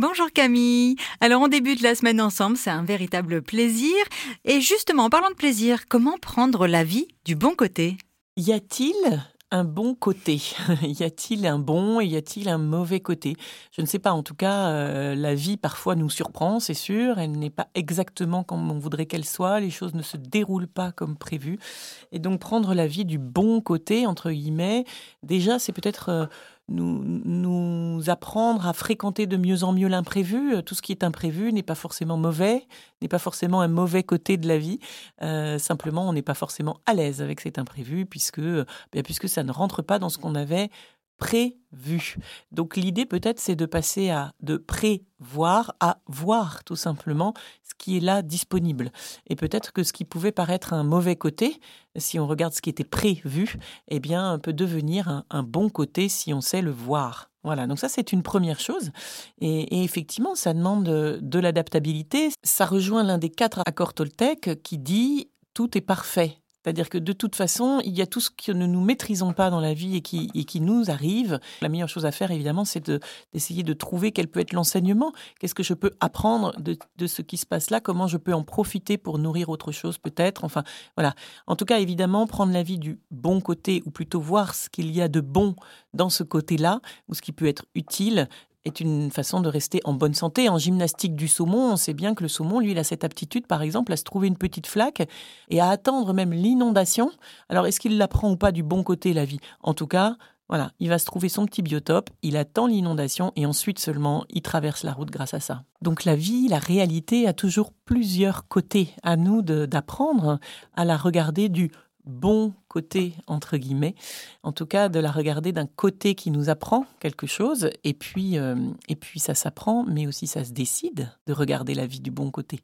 Bonjour Camille. Alors on débute la semaine ensemble, c'est un véritable plaisir. Et justement, en parlant de plaisir, comment prendre la vie du bon côté? Y a-t-il un bon côté? Y a-t-il un bon et y a-t-il un mauvais côté? Je ne sais pas. En tout cas, euh, la vie parfois nous surprend, c'est sûr. Elle n'est pas exactement comme on voudrait qu'elle soit. Les choses ne se déroulent pas comme prévu. Et donc prendre la vie du bon côté, entre guillemets, déjà c'est peut-être... Euh, nous, nous apprendre à fréquenter de mieux en mieux l'imprévu. Tout ce qui est imprévu n'est pas forcément mauvais, n'est pas forcément un mauvais côté de la vie. Euh, simplement, on n'est pas forcément à l'aise avec cet imprévu puisque, bien, puisque ça ne rentre pas dans ce qu'on avait prévu. Donc l'idée peut-être c'est de passer à de prévoir à voir tout simplement ce qui est là disponible. Et peut-être que ce qui pouvait paraître un mauvais côté, si on regarde ce qui était prévu, eh bien peut devenir un, bon côté si on sait le voir. Voilà, donc ça c'est une première chose. Et, et, effectivement, ça demande de, de l'adaptabilité. Ça rejoint l'un des quatre accords Toltec qui dit tout est parfait. C'est-à-dire que de toute façon, il y a tout ce que nous ne maîtrisons pas dans la vie et qui, et qui nous arrive. La meilleure chose à faire, évidemment, c'est d'essayer de, trouver quel peut être l'enseignement. Qu'est-ce que je peux apprendre de, de, ce qui se passe là? Comment je peux en profiter pour nourrir autre chose, peut-être? Enfin, voilà. En tout cas, évidemment, prendre la vie du bon côté, ou plutôt voir ce qu'il y a de bon dans ce côté-là, ou ce qui peut être utile, est une façon de rester en bonne santé. En gymnastique du saumon, on sait bien que le saumon, lui, il a cette aptitude, par exemple, à se trouver une petite flaque et à attendre même l'inondation. Alors, est-ce qu'il la prend ou pas du bon côté, la vie? En tout cas, voilà, il va se trouver son petit biotope, il attend l'inondation et ensuite seulement il traverse la route grâce à ça. Donc la vie, la réalité a toujours plusieurs côtés. À nous d'apprendre à la regarder du bon côté, entre guillemets, en tout cas de la regarder d'un côté qui nous apprend quelque chose, et puis, euh, et puis ça s'apprend, mais aussi ça se décide de regarder la vie du bon côté.